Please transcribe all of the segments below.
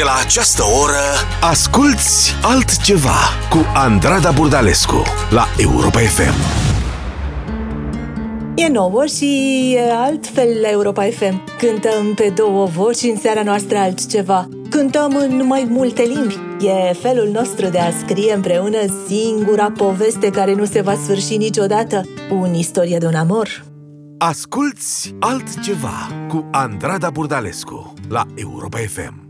De la această oră Asculți altceva Cu Andrada Burdalescu La Europa FM E nouă și e altfel la Europa FM. Cântăm pe două voci în seara noastră altceva. Cântăm în mai multe limbi. E felul nostru de a scrie împreună singura poveste care nu se va sfârși niciodată. Un istorie de un amor. Asculți altceva Cu Andrada Burdalescu La Europa FM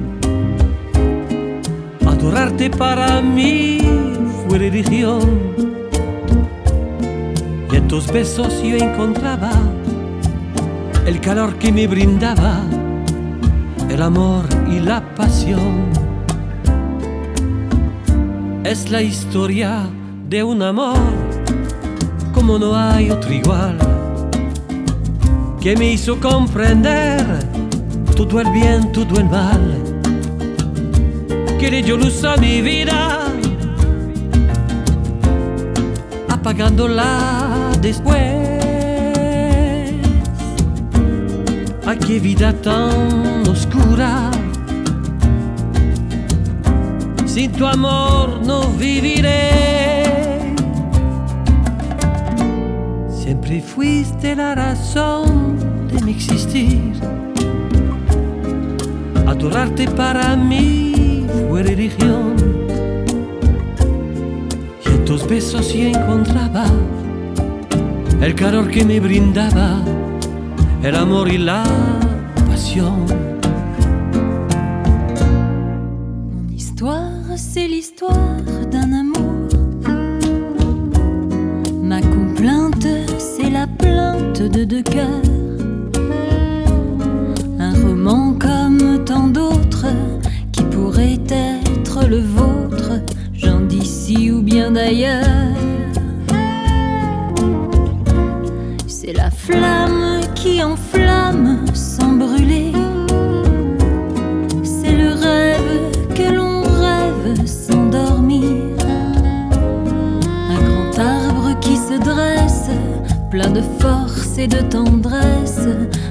Adorarte para mí fue religión. Y en tus besos yo encontraba el calor que me brindaba el amor y la pasión. Es la historia de un amor como no hay otro igual, que me hizo comprender todo el bien, todo el mal, que le dio luz a mi vida, apagándola después. Ay, qué vida tan oscura. Sin tu amor no viviré. Siempre fuiste la razón de mi existir. Adorarte para mí fue religión. Y en tus besos yo encontraba el calor que me brindaba el amor y la passion. Mon histoire, c'est l'histoire d'un amour. Ma complainte, c'est la plainte de deux cœurs. Le vôtre, j'en d'ici ou bien d'ailleurs. C'est la flamme qui enflamme sans brûler. C'est le rêve que l'on rêve sans dormir. Un grand arbre qui se dresse, plein de force et de tendresse,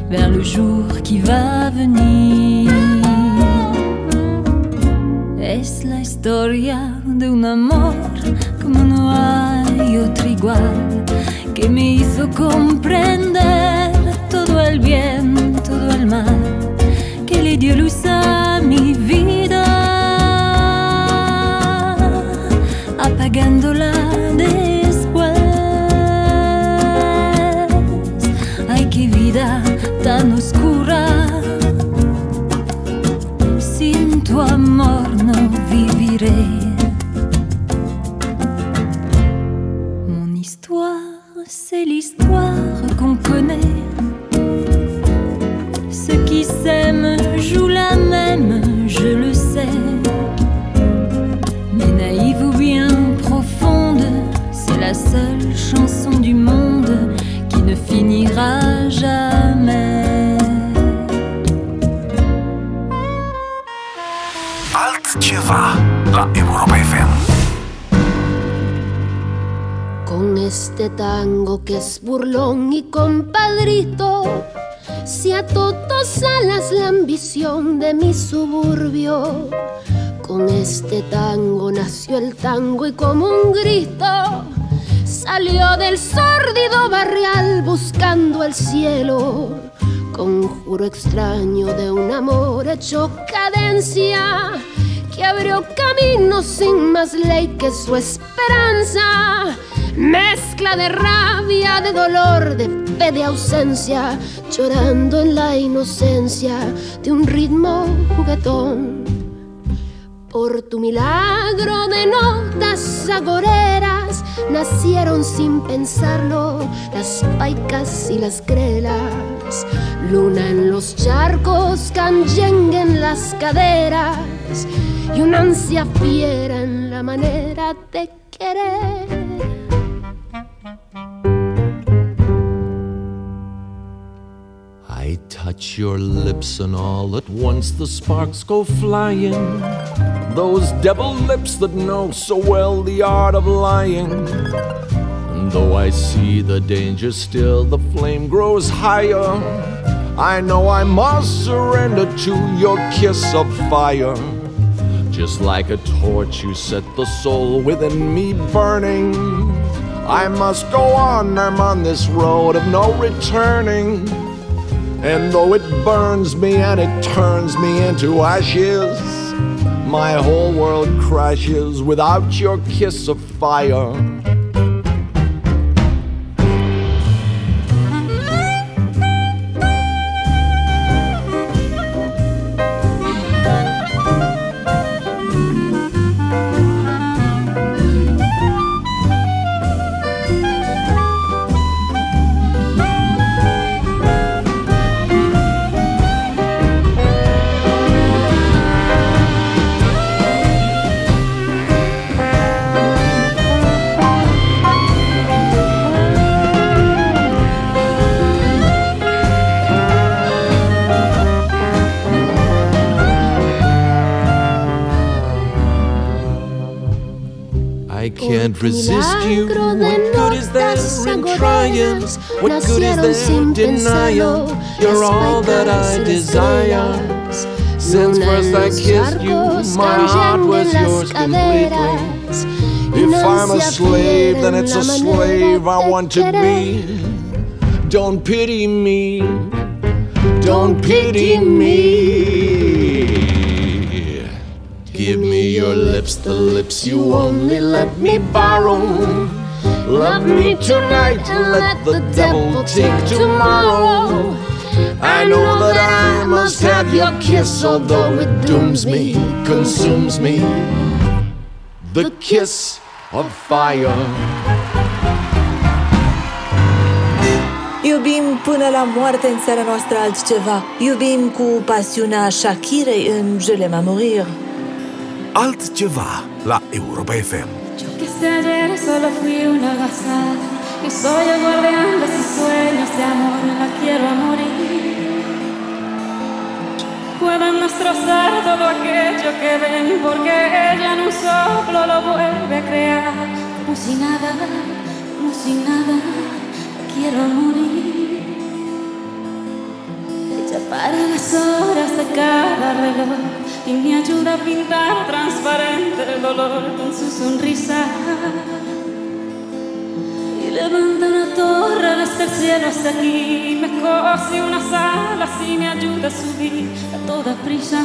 vers le jour qui va venir. Es la historia de un amor como no hay otro igual que me hizo comprender todo el bien, todo el mal, que le dio luz a mi vida, apagándola después. Ay, qué vida tan oscura, feliz. Este tango que es burlón y compadrito, se ató dos alas la ambición de mi suburbio. Con este tango nació el tango y como un grito salió del sórdido barrial buscando el cielo. Conjuro extraño de un amor hecho cadencia que abrió camino sin más ley que su esperanza. Mezcla de rabia, de dolor, de fe, de ausencia, llorando en la inocencia de un ritmo juguetón. Por tu milagro de notas agoreras nacieron sin pensarlo las paicas y las grelas. Luna en los charcos, canyengue en las caderas y una ansia fiera en la manera de querer. Touch your lips, and all at once the sparks go flying. Those devil lips that know so well the art of lying. And though I see the danger still, the flame grows higher. I know I must surrender to your kiss of fire. Just like a torch, you set the soul within me burning. I must go on, I'm on this road of no returning. And though it burns me and it turns me into ashes, my whole world crashes without your kiss of fire. Resist you. What good is there in trying? What good is there in denial? You're all that I desire. Since first I kissed you, my heart was yours completely. If I'm a slave, then it's a slave I want to be. Don't pity me. Don't pity me. Give me your lips, the lips you only let me borrow. Love me tonight and let the devil take tomorrow. I know that I must have your kiss, although it dooms me, consumes me. The kiss of fire. Iubim până la moarte în seara noastră altceva. Iubim cu pasiunea Shakirei în Je l'aime à mourir. Altceva la Europa FM. La. Pueden destrozar todo aquello que ven porque ella en un soplo lo vuelve a crear. Como si nada, como si nada, quiero morir. Ella para las horas de cada reloj y me ayuda a pintar transparente el dolor con su sonrisa. Y levanta una torre desde el cielo hasta aquí, me cose unas alas y me ayuda a subir a toda prisa,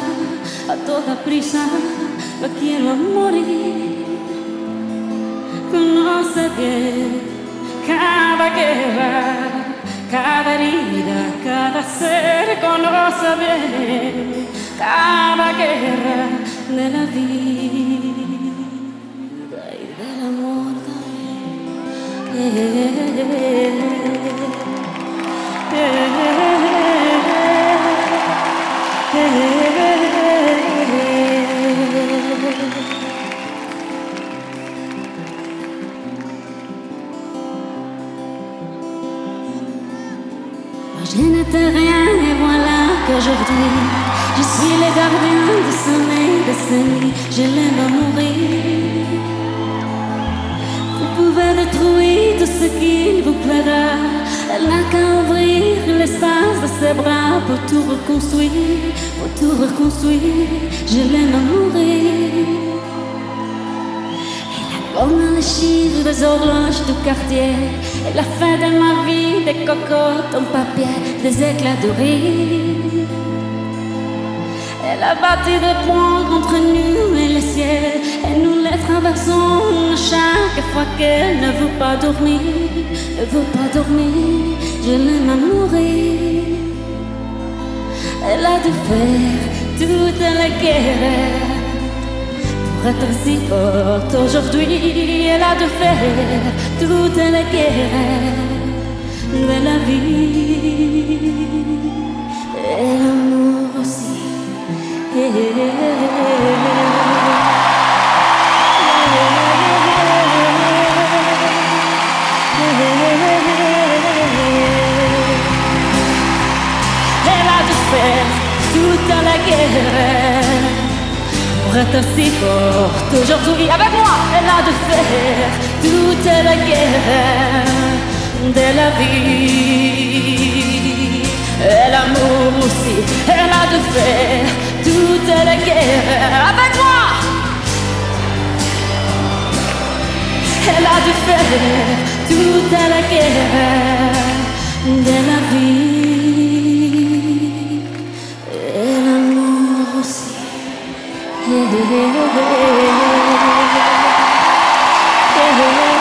a toda prisa, lo quiero morir. Conoce bien cada guerra, cada herida, cada ser conoce bien cada guerra de la vida y del amor Je voilà qu'aujourd'hui je suis le gardien de sommeil de ce je l'aime à mourir. Vous pouvez détruire tout ce qu'il vous plaira. Elle n'a qu'à ouvrir l'espace de ses bras pour tout reconstruire, pour tout reconstruire. Je l'aime à mourir. Comme les chiffres des horloges du quartier. Elle a fait de ma vie des cocottes en papier, des éclats de rire. Elle a bâti des ponts entre nous et le ciel. Et nous les traversons chaque fois qu'elle ne veut pas dormir. Ne veut pas dormir, je l'aime à mourir. Elle a dû faire toute la guerre Pour être si forte aujourd'hui. Elle a dû faire toute la guerre de la vie elle a de faire toute la guerre pour être ainsi forte aujourd'hui avec moi. Elle a de faire toute la guerre de la vie et l'amour aussi. Elle a de faire toute la guerre avec moi. Elle a de faire toute la guerre de la vie. Et l'amour aussi. Altceva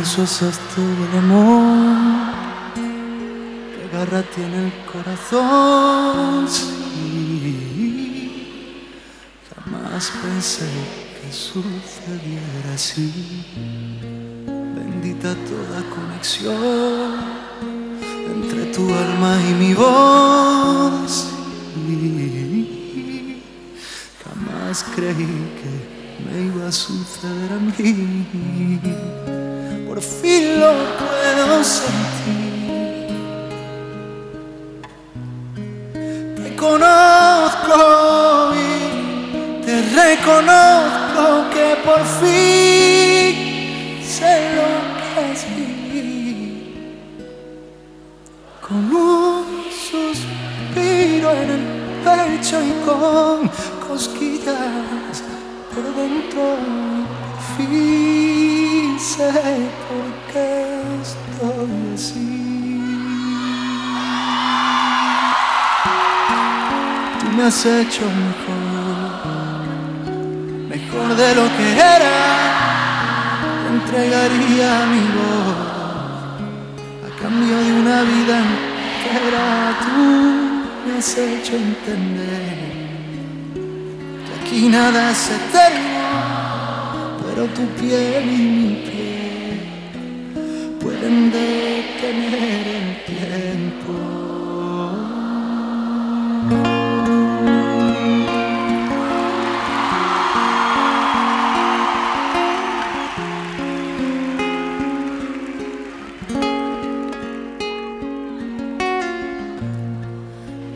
intenso es esto del amor, qué garra tiene el corazón. Jamás pensé que sucediera así. Bendita toda conexión entre tu alma y mi voz. Jamás creí que me iba a suceder a mí. Lo puedo sentir. Te conozco y te reconozco que por fin sé lo que es vivir. Con un suspiro en el pecho y con cosquillas por dentro por fin sé así. Tú me has hecho mejor, mejor de lo que era. Te entregaría mi voz a cambio de una vida entera. Tú me has hecho entender aquí nada es eterno, pero tu piel y mi piel pueden detener el tiempo.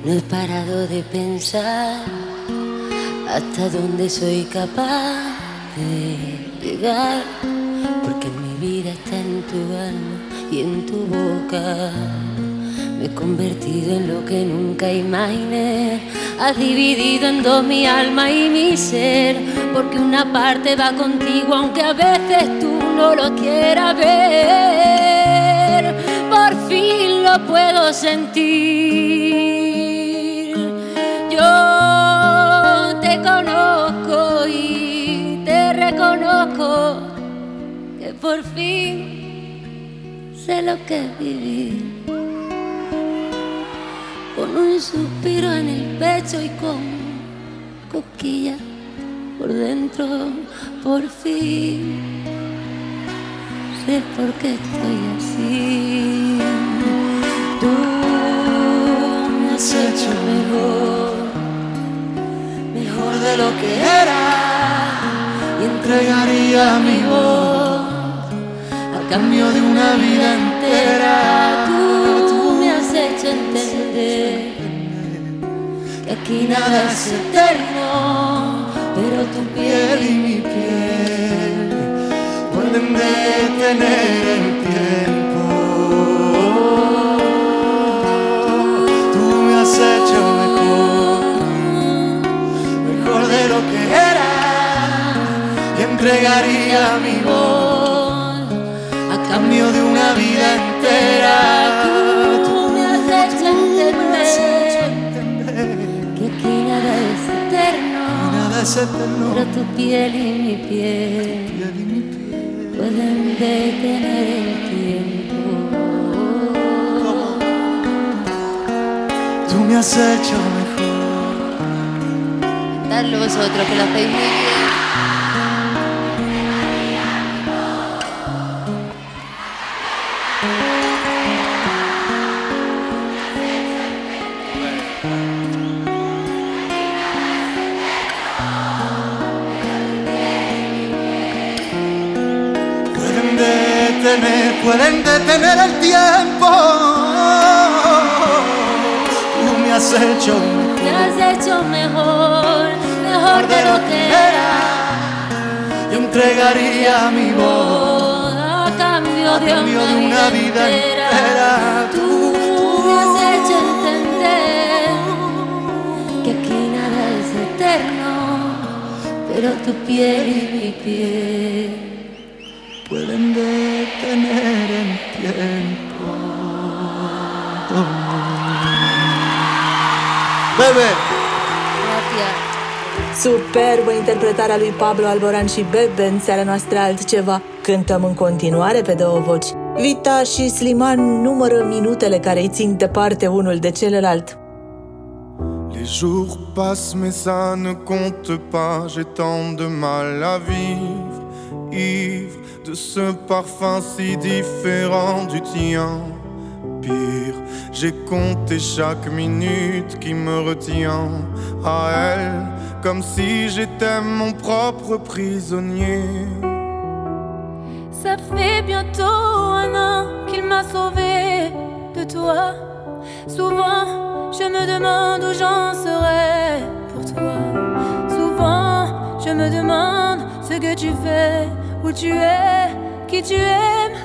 No he parado de pensar hasta dónde soy capaz de llegar, porque mi vida está en tu alma y en tu boca. Me he convertido en lo que nunca imaginé. Has dividido en dos mi alma y mi ser, porque una parte va contigo aunque a veces tú no lo quieras ver. Por fin lo puedo sentir. Yo te conozco y te reconozco que por fin sé lo que es vivir. Con un suspiro en el pecho y con cosquillas por dentro, por fin sé por qué estoy así. Tú me has hecho mejor mejor de lo que era y entregaría mi voz cambio de una vida entera. Tú, tú me has hecho entender que aquí nada es eterno, pero tu piel y mi piel pueden detener el tiempo. Tú me has hecho mejor, mejor de lo que era y entregaría mi voz de una vida entera. Tú me has hecho entender que aquí nada es eterno, Nada es eterno. pero tu piel y mi piel piel y mi piel. pueden detener el tiempo. Tú me has hecho mejor. Dadlo vosotros que lo hacéis muy bien. Has hecho, me has hecho mejor, mejor de lo que era. Yo entregaría mi voz a cambio, de, una, vida entera. Tú, me has hecho entender que aquí nada es eterno, pero tu piel y mi piel pueden detener el tiempo. Bebe. Gracias. Superbă interpretarea lui Pablo Alboran și Bebe în seara noastră altceva. Cântăm în continuare pe două voci. Vita și Sliman numără minutele care îi țin departe unul de celălalt. Les jours passent mais ça ne compte pas, j'ai tant de mal à vivre, ivre de ce parfum si différent du tien. Pire, j'ai compté chaque minute qui me retient à elle, comme si j'étais mon propre prisonnier. Ça fait bientôt un an qu'il m'a sauvé de toi. Souvent, je me demande où j'en serais pour toi. Souvent, je me demande ce que tu fais où tu es, qui tu aimes,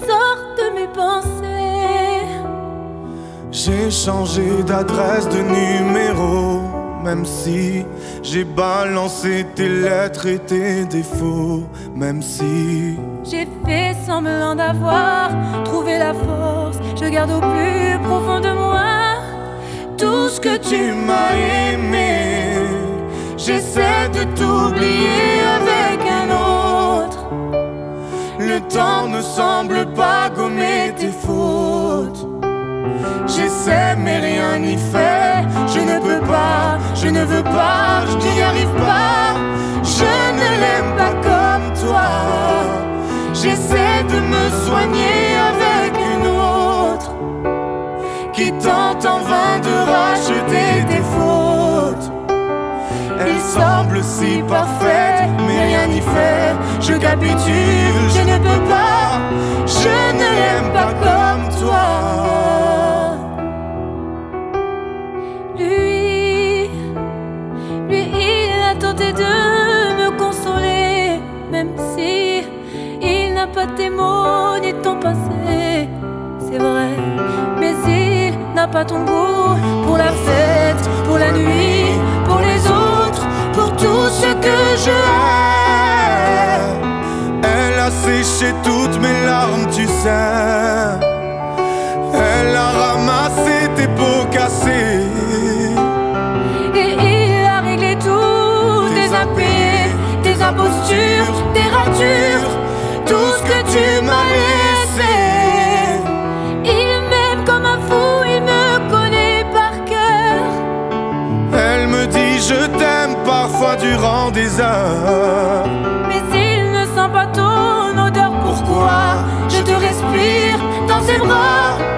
sors de mes pensées. J'ai changé d'adresse, de numéro, même si j'ai balancé tes lettres et tes défauts, même si j'ai fait semblant d'avoir trouvé la force, je garde au plus profond de moi tout ce que tu m'as aimé. J'essaie de t'oublier avec un autre. Le temps ne semble pas gommer tes fautes. J'essaie mais rien n'y fait. Je ne peux pas, je ne veux pas, je n'y arrive pas. Je ne l'aime pas comme toi. J'essaie de me soigner avec une autre qui tente en vain de racheter tes fautes. Elle semble si parfaite, mais rien n'y fait. Je capitule, je ne peux pas, je ne l'aime pas comme toi. De me consoler, même si il n'a pas tes mots ni ton passé. C'est vrai, mais il n'a pas ton goût pour la fête, pour la nuit, pour les autres pour tout ce que je hais. Elle a séché toutes mes larmes, tu sais. Elle a ramassé tes peaux cassées. Tout ce que tu m'as laissé. Il m'aime comme un fou, il me connaît par cœur. Elle me dit je t'aime parfois durant des heures. Mais s'il ne sent pas ton odeur, pourquoi je te respire dans ses bras?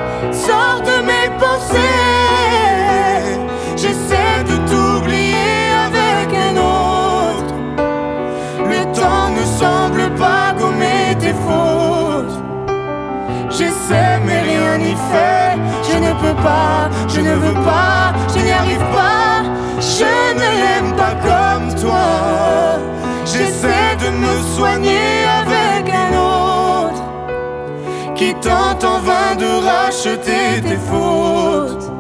J'essaie mais rien n'y fait. Je ne peux pas, je ne veux pas, je n'y arrive pas. Je ne l'aime pas comme toi. J'essaie de me soigner avec un autre qui tente en vain de racheter tes fautes.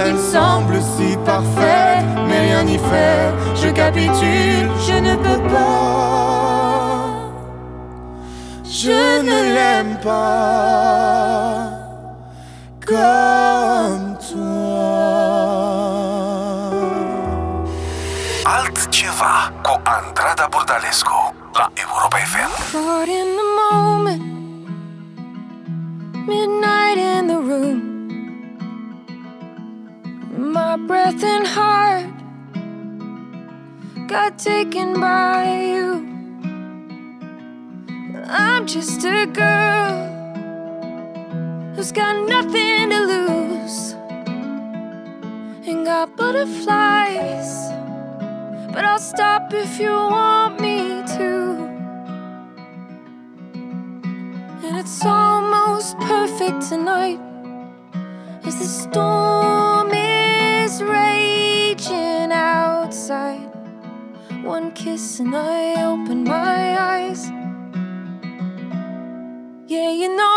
Elle semble si parfaite, mais rien n'y fait. Je capitule, je ne peux pas. Je ne l'aime pas comme Altceva cu Andrada Burdalescu la Europa FM. Caught in the moment, midnight in the room. My breath and heart got taken by you. I'm just a girl who's got nothing to lose and got butterflies. But I'll stop if you want me to. And it's almost perfect tonight as the storm is raging outside. One kiss and I open my eyes. Yeah, you know.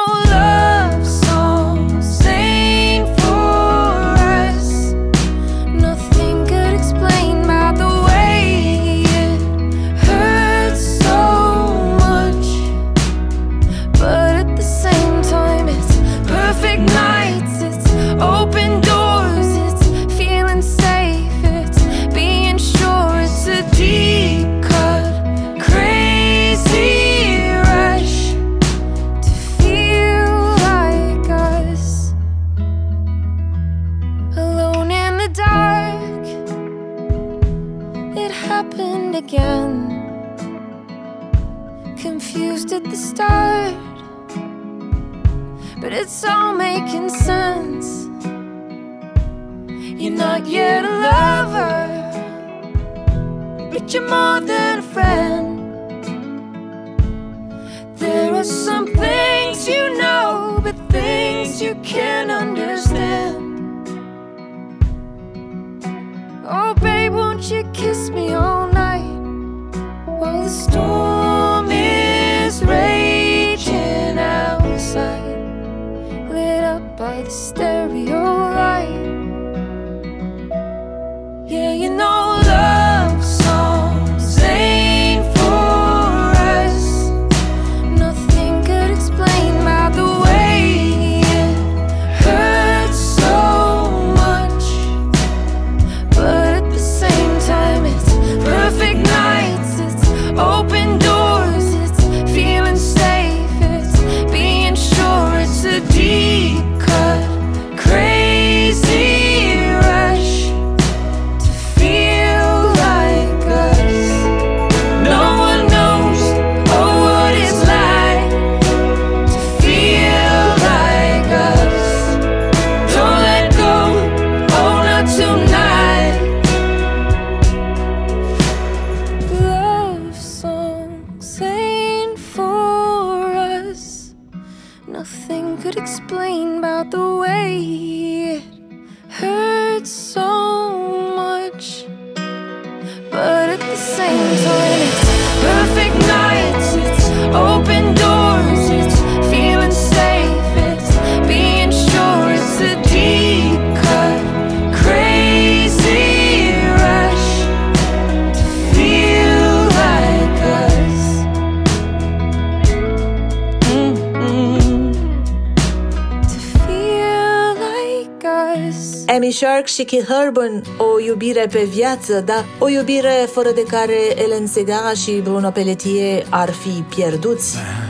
you kiss me on Amy Shark și Keith Urban, o iubire pe viață, dar o iubire fără de care Ellen Sega și Bruno Pelletier ar fi pierduți. Da.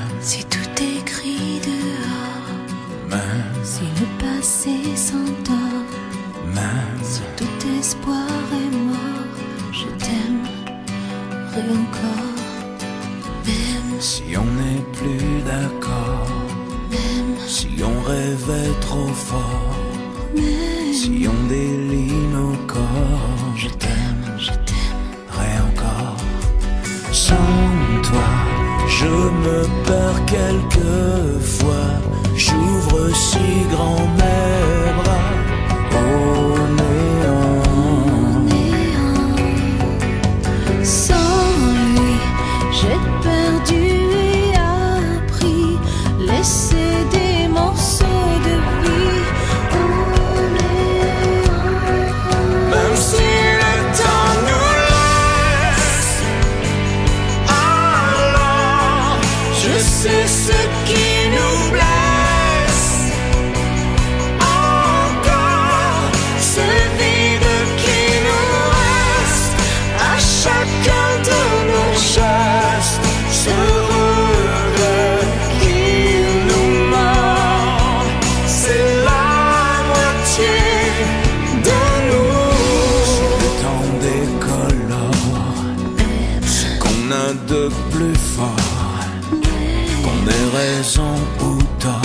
qu'on ait raison ou tort.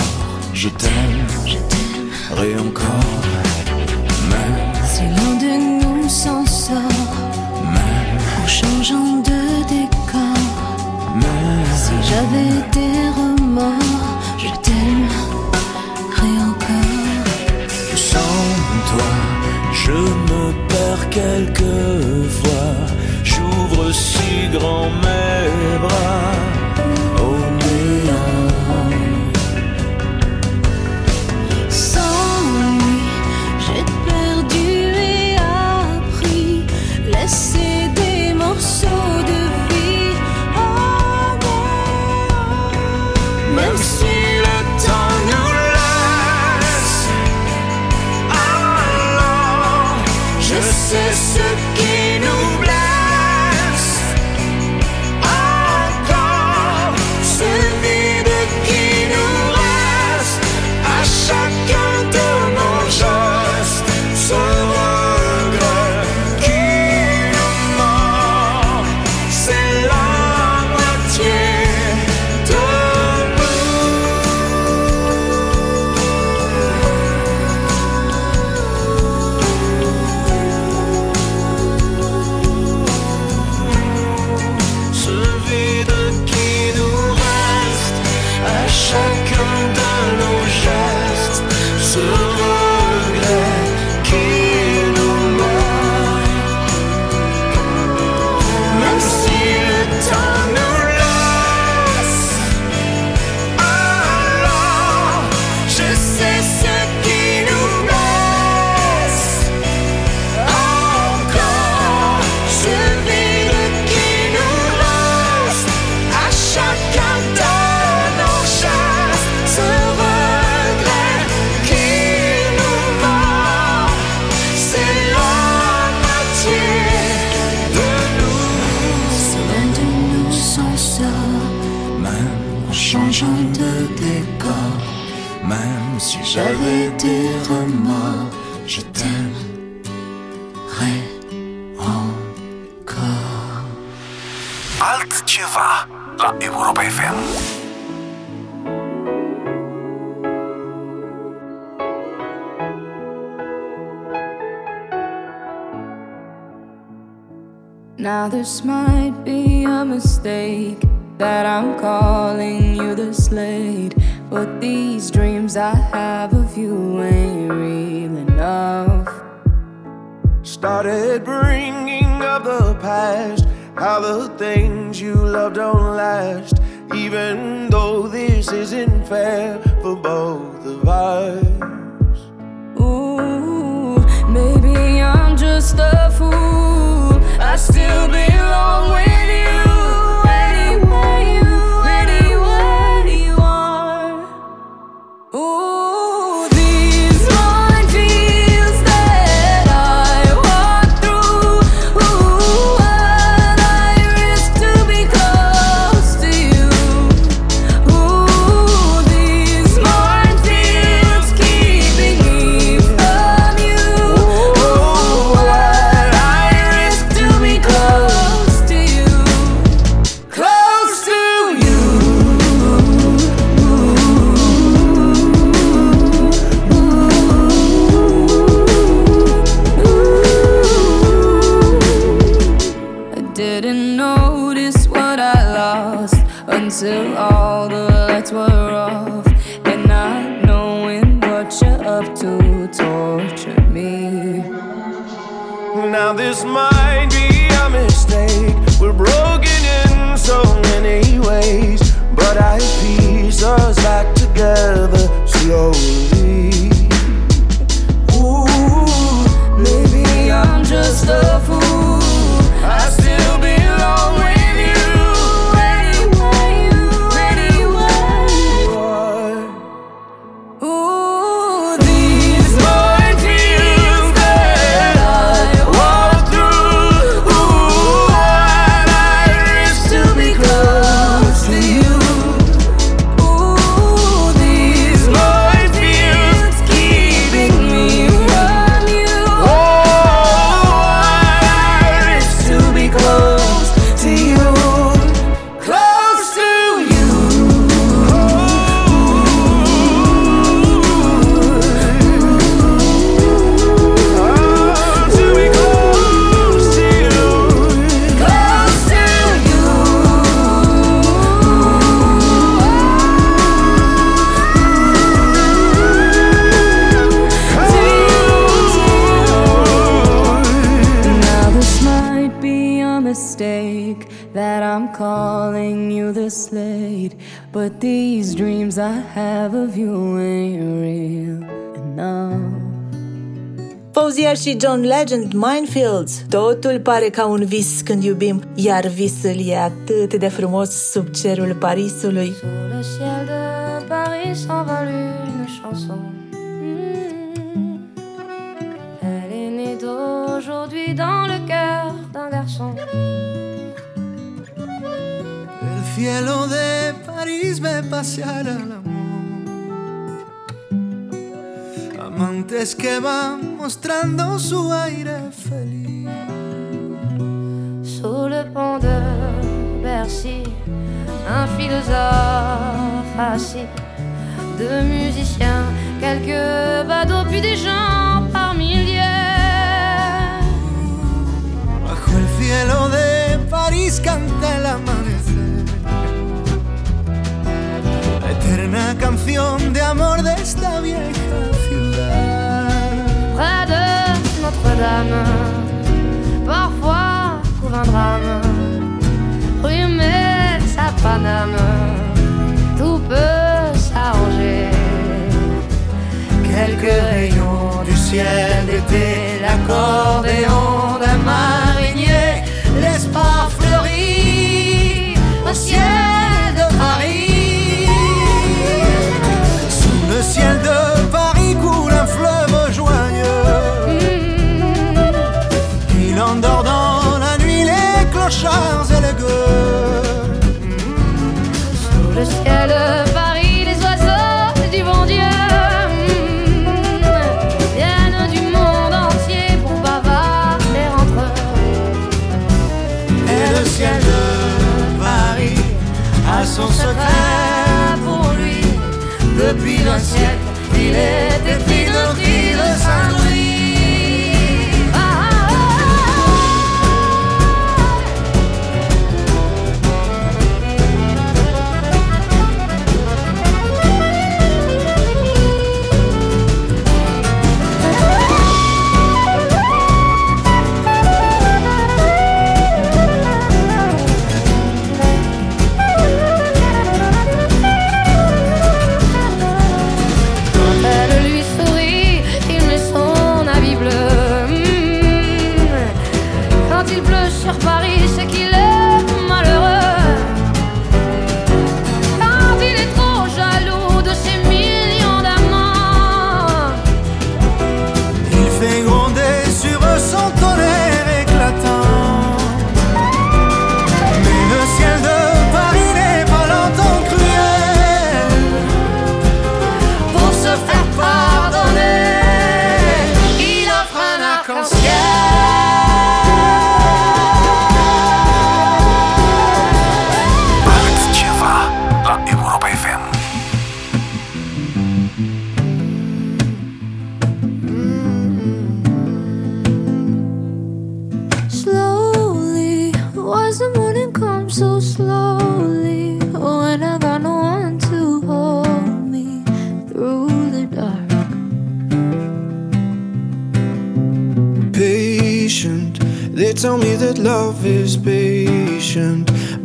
Je t'aime, je encore. Même si l'un de nous s'en sort, même en changeant de décor, même si j'avais des remords, je t'aimerai encore. Sans toi, je me perds quelquefois. J'ouvre si grand. Now this might be a mistake that I'm calling you the slate, but these dreams I have of you ain't real enough. Started bringing up the past, how the things you love don't last, even though this isn't fair for both of us. Ooh, maybe I'm just a fool. I still belong with you. But these dreams I have of you ain't real enough. Fauzia și John Legend, Minefields. Totul pare ca un vis când iubim, iar visul e atât de frumos sub cerul Parisului. Sur le ciel de Paris s'envole une chanson. Mm. Elle est née d'aujourd'hui dans le cœur d'un garçon. El cielo de París ve pasear al amor. Amantes que van mostrando su aire feliz. Sous le pont de Bercy, un philosophe assis, deux musiciens, quelques badauds, puis des gens par milliers. Bajo el cielo de París canta el amanecer. Eterna canción de amor de esta vieja ciudad. Près de Notre-Dame, parfois couvre un drame. Metz à Paname, tout peut s'arranger. Quelques rayons du ciel d'été, l'accordéon un siècle, il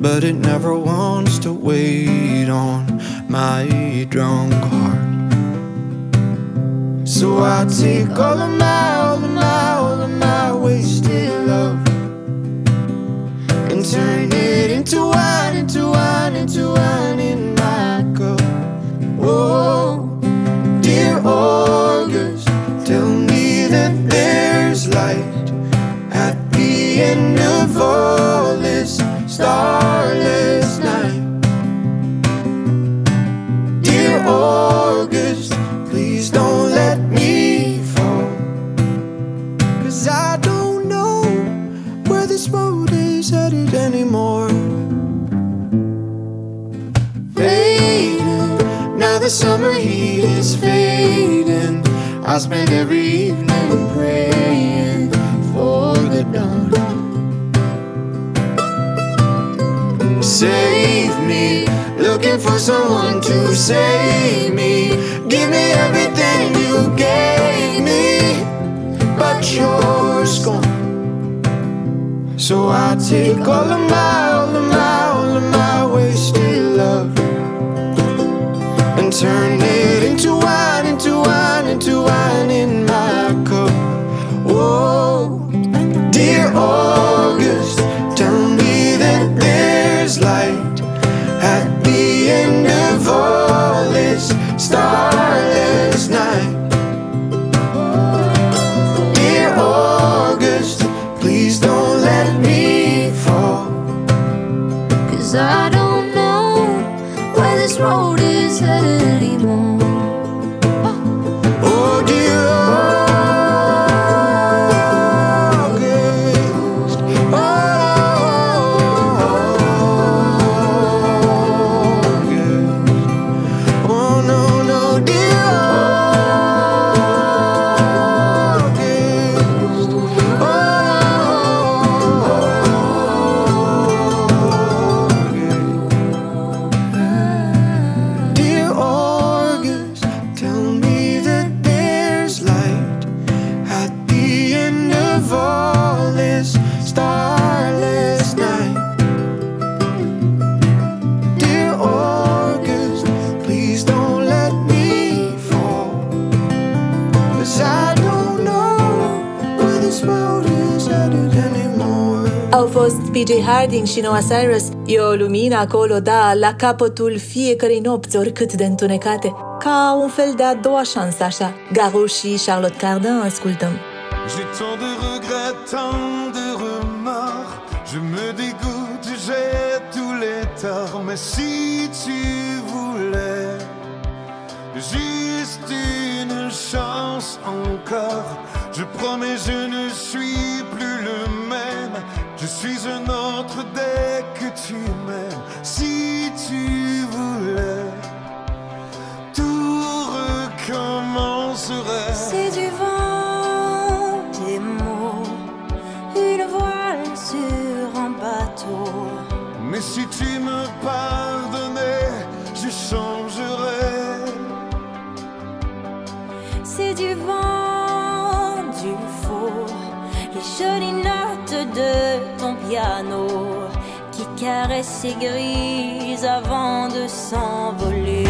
but it never wants to wait on my drunk heart. So I take all of my, I spend every evening praying for the dawn. save me. Looking for someone to save me. Give me everything you gave me, but you're gone. So I take all of my, all of my, all of my wasted love and turn it into wine, into wine in my cup. Whoa, dear August, tell me that there's light at the end of all this starless fost PJ Harding și Noah Cyrus. E o lumină acolo, da, la capătul fiecărei nopți, oricât de întunecate. Ca un fel de a doua șansă, așa. Garou și Charlotte Cardin ascultăm. J'ai tant de regrets, tant de remords. Je me dégoûte, j'ai tous les torts. Mais si tu voulais juste une chance encore, je promets, je ne suis plus le même. Je suis un autre dès que tu m'aimes. Si tu voulais tout serait. C'est du vent, des mots, une voile sur un bateau. Mais si tu me pardonnais, de ton piano qui caressent ses grises avant de s'envoler.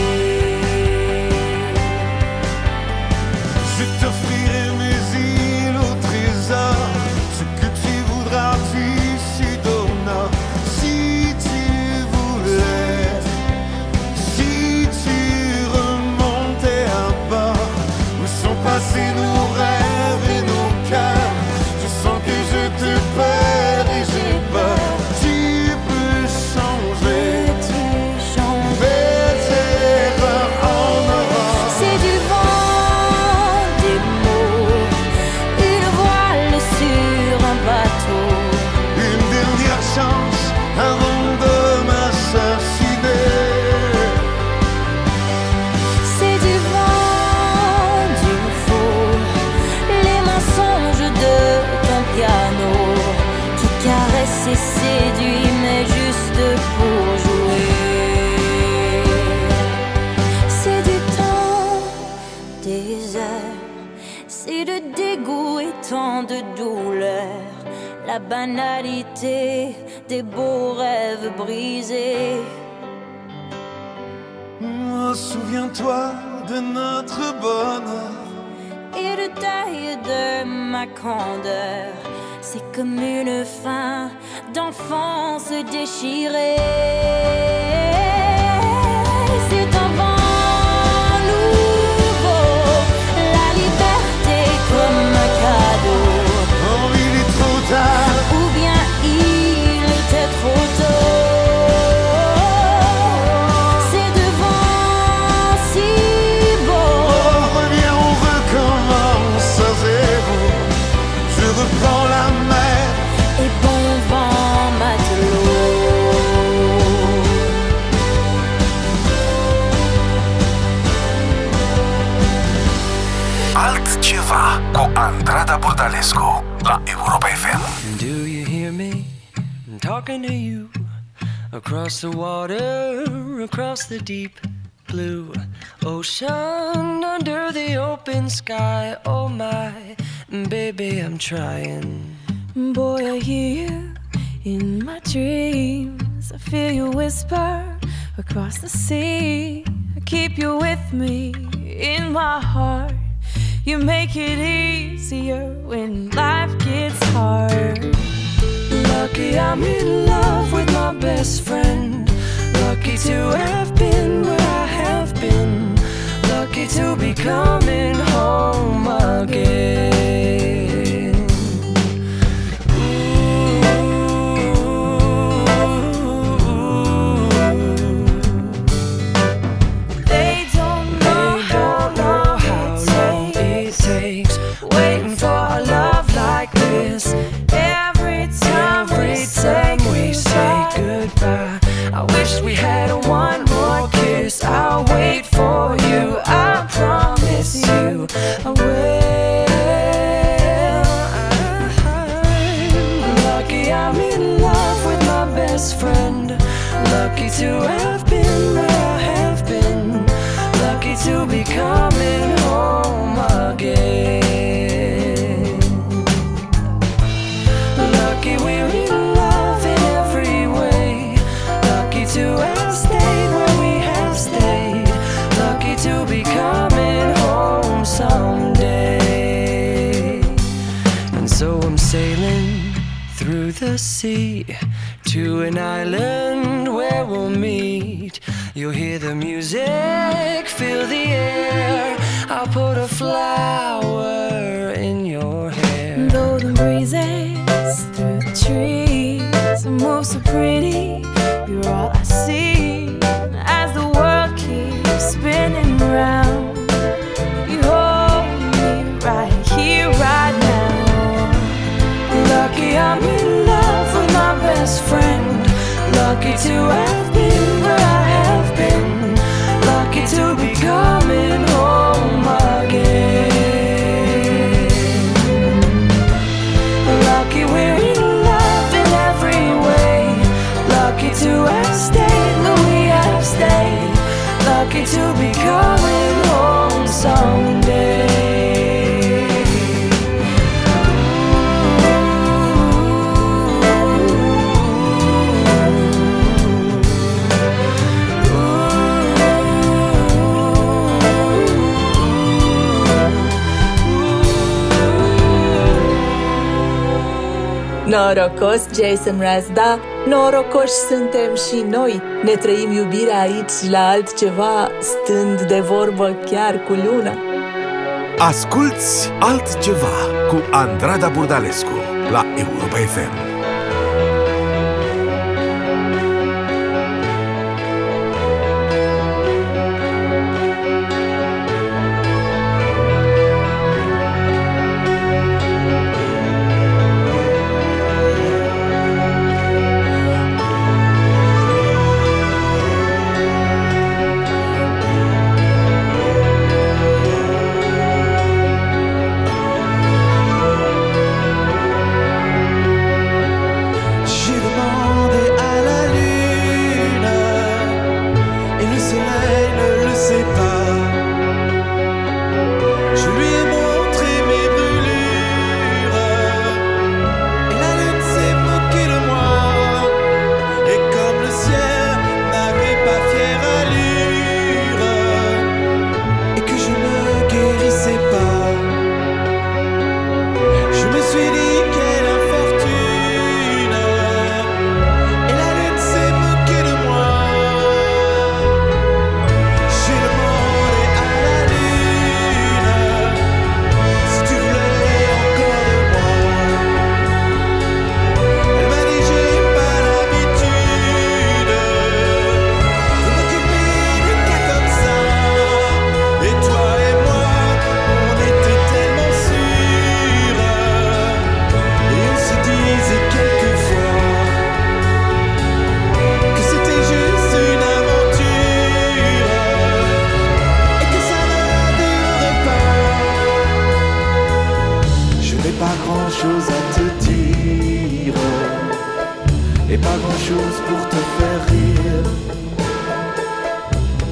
Banalité des beaux rêves brisés. Oh, Souviens-toi de notre bonheur. et le taille de ma candeur. C'est comme une fin d'enfance déchirée. Andrada Burdalescu la Europa FM. Do you hear me? I'm talking to you across the water, across the deep blue ocean, under the open sky. Oh my, baby, I'm trying. Boy, I hear you in my dreams. I feel you whisper across the sea. I keep you with me in my heart. You make it easier when life gets hard. Lucky I'm in love with my best friend. Lucky to have been where I have been. Lucky to be coming home again. The sea to an island where we'll meet. You'll hear the music, feel the air. I'll put a flower in your hair. Though the breezes through the trees move so pretty, you're all I see as the world keeps spinning round. best friend. Lucky to have been where I have been. Lucky to be coming home again. Lucky we're in love in every way. Lucky to have stayed where we have stayed. Lucky to be coming home someday. Norocos, Jason Razda, norocoși suntem și noi. Ne trăim iubirea aici la altceva, stând de vorbă chiar cu luna. Asculți altceva cu Andrada Burdalescu la Europa FM. et pas grand chose pour te faire rire.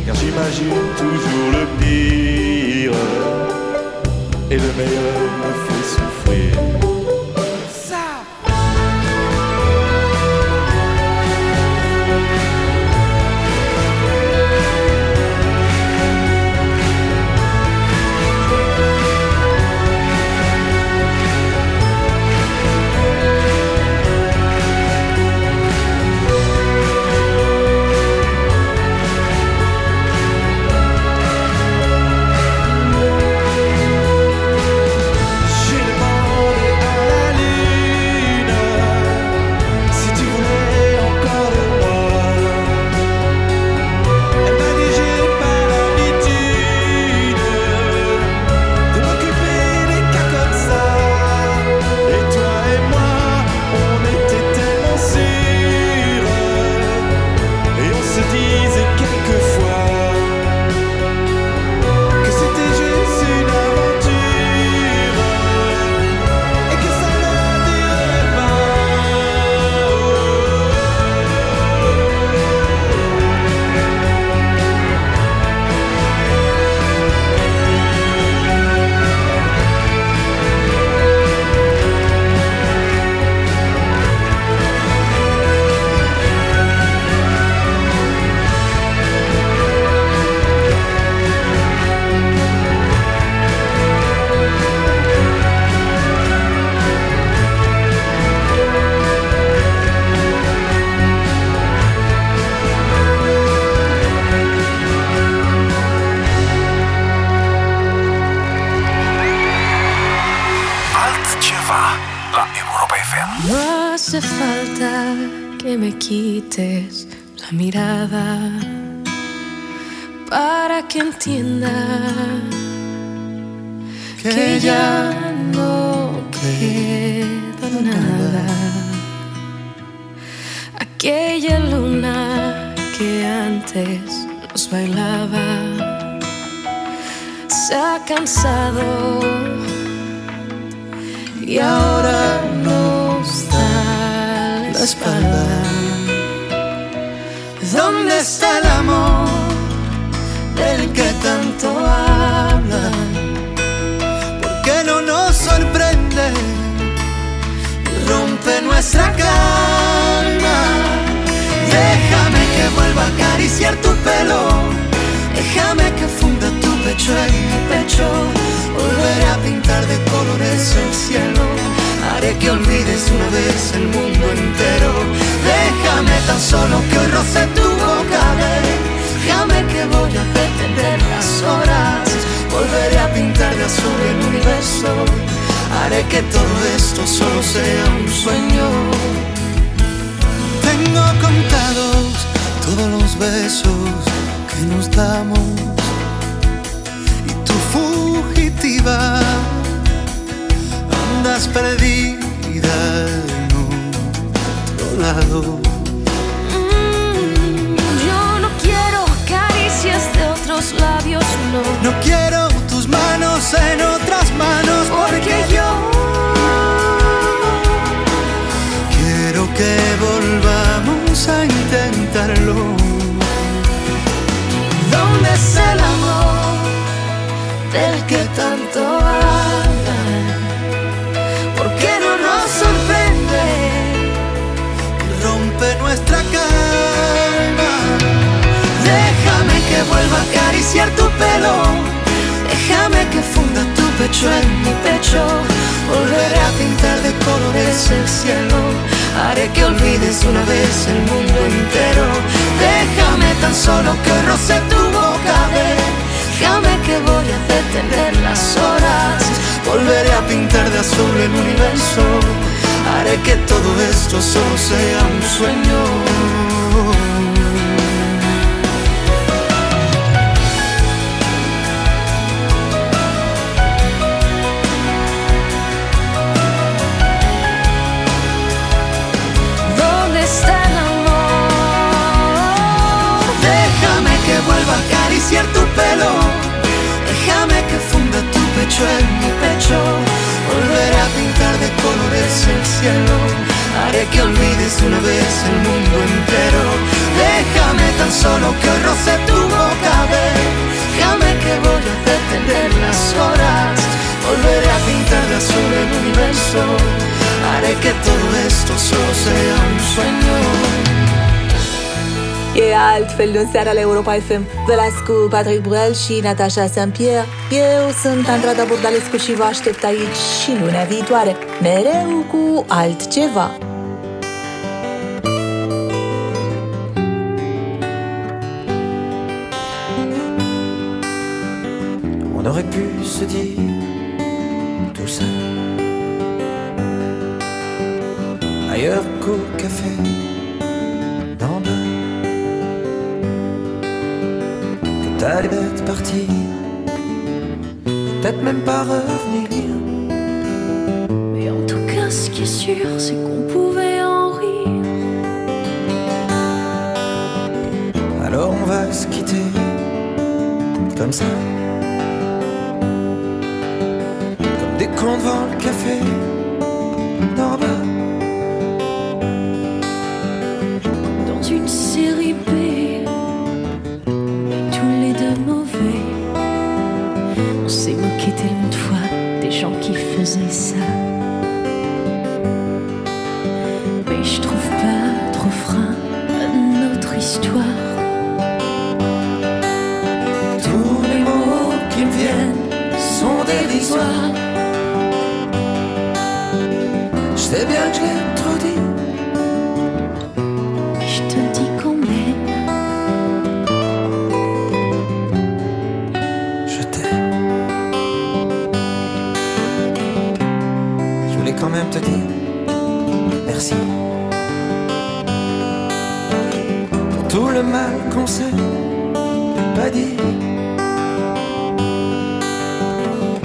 Car j'imagine toujours le pire et le meilleur me fait souffrir. mirada para que entienda que, que ya no queda nada. Aquella luna que antes nos bailaba se ha cansado y ahora nos da la espalda. ¿Dónde está el amor del que tanto habla? ¿Por qué no nos sorprende y rompe nuestra calma? Déjame que vuelva a acariciar tu pelo, déjame que funda tu pecho en mi pecho, volver a pintar de colores el cielo. Haré que olvides una vez el mundo entero. Déjame tan solo que hoy roce tu boca. Déjame que voy a detener las horas. Volveré a pintar de azul el universo. Haré que todo esto solo sea un sueño. Tengo contados todos los besos que nos damos. Y tu fugitiva perdida en otro lado. Mm, yo no quiero caricias de otros labios, no. No quiero tus manos en otras manos porque yo quiero que volvamos a intentarlo. ¿Dónde es el amor del que tanto vuelva a acariciar tu pelo. Déjame que funda tu pecho en mi pecho. Volveré a pintar de colores el cielo. Haré que olvides una vez el mundo entero. Déjame tan solo que roce tu boca. Déjame que voy a detener las horas. Volveré a pintar de azul el universo. Haré que todo esto solo sea un sueño. En mi pecho. Volveré a pintar de colores el cielo. Haré que olvides una vez el mundo entero. Déjame tan solo que roce tu boca. Déjame que voy a detener las horas. Volveré a pintar de azul el universo. Haré que todo esto solo sea un sueño. E altfel în seara la Europa FM. Vă las cu Patrick Bruel și Natasha Saint-Pierre. Eu sunt Andrada Burdalescu și vă aștept aici și luna viitoare, mereu cu altceva. On aurait pu se dire tout ça ailleurs qu'au café Que t'allais peut-être partir, peut-être même pas revenir. Mais en tout cas, ce qui est sûr, c'est qu'on pouvait en rire. Alors on va se quitter comme ça. Comme des cons devant le café Sais bien que je l'ai trop dit. Je te le dis quand même. Je t'aime. Je voulais quand même te dire merci. Pour tout le mal qu'on s'est pas dit.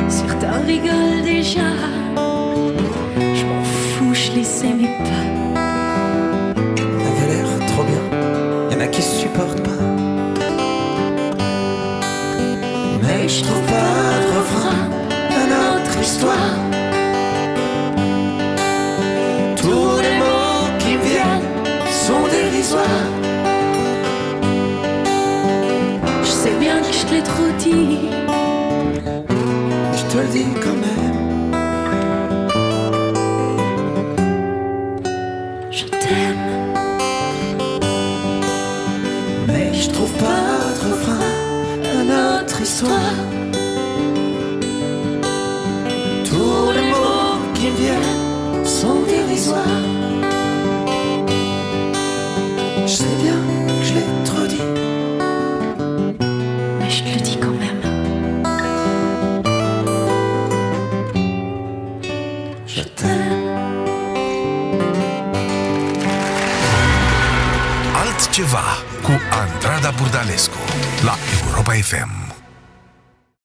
Certains rigolent déjà. Mais je trouve pas de refrain à notre histoire. Tous les mots qui me viennent sont dérisoires. Je sais bien que je te l'ai trop dit. Je te le dis quand même. Rada Burdalescu la Europa FM.